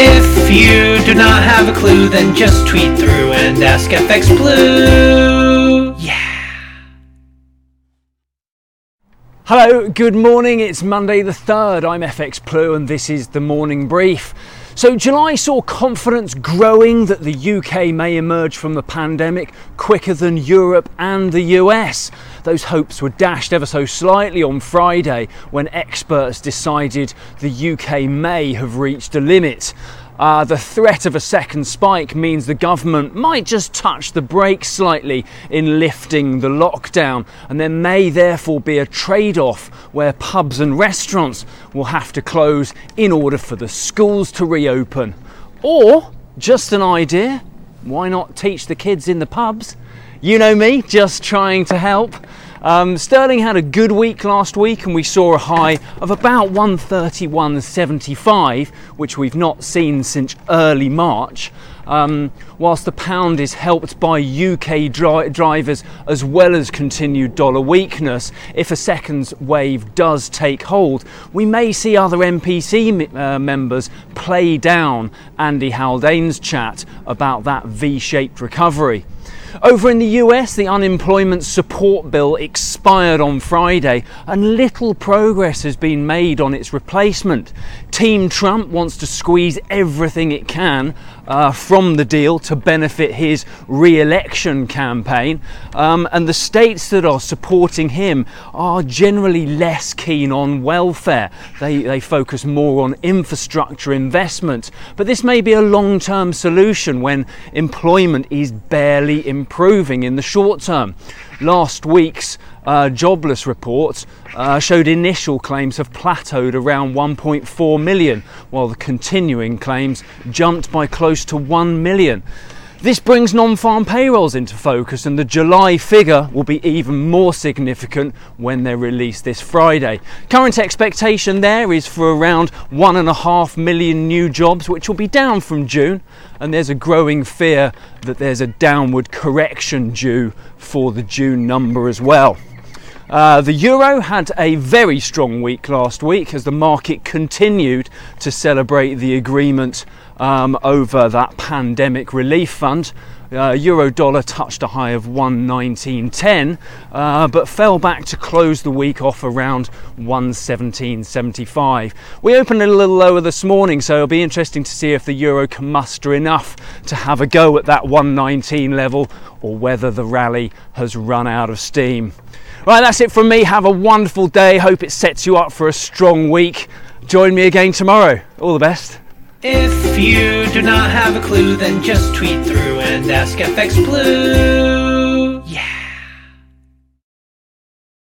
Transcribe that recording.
If you do not have a clue, then just tweet through and ask FX Blue. Yeah. Hello, good morning. It's Monday the 3rd. I'm FX Blue and this is the morning brief. So, July saw confidence growing that the UK may emerge from the pandemic quicker than Europe and the US. Those hopes were dashed ever so slightly on Friday when experts decided the UK may have reached a limit. Uh, the threat of a second spike means the government might just touch the brakes slightly in lifting the lockdown, and there may therefore be a trade off where pubs and restaurants will have to close in order for the schools to reopen. Or, just an idea, why not teach the kids in the pubs? You know me, just trying to help. Um, Sterling had a good week last week and we saw a high of about 131.75, which we've not seen since early March. Um, whilst the pound is helped by UK dri- drivers as well as continued dollar weakness, if a second wave does take hold, we may see other MPC uh, members play down Andy Haldane's chat about that V shaped recovery. Over in the US, the unemployment support bill expired on Friday and little progress has been made on its replacement. Team Trump wants to squeeze everything it can uh, from the deal to benefit his re election campaign, um, and the states that are supporting him are generally less keen on welfare. They, they focus more on infrastructure investment. But this may be a long term solution when employment is barely improving in the short term. Last week's uh, jobless report uh, showed initial claims have plateaued around 1.4 million, while the continuing claims jumped by close to 1 million. This brings non farm payrolls into focus, and the July figure will be even more significant when they're released this Friday. Current expectation there is for around 1.5 million new jobs, which will be down from June, and there's a growing fear that there's a downward correction due for the June number as well. Uh, the euro had a very strong week last week as the market continued to celebrate the agreement um, over that pandemic relief fund. Uh, euro dollar touched a high of 119.10 uh, but fell back to close the week off around 117.75 we opened a little lower this morning so it'll be interesting to see if the euro can muster enough to have a go at that 119 level or whether the rally has run out of steam Right, that's it from me. Have a wonderful day. Hope it sets you up for a strong week. Join me again tomorrow. All the best. If you do not have a clue, then just tweet through and ask FX Blue.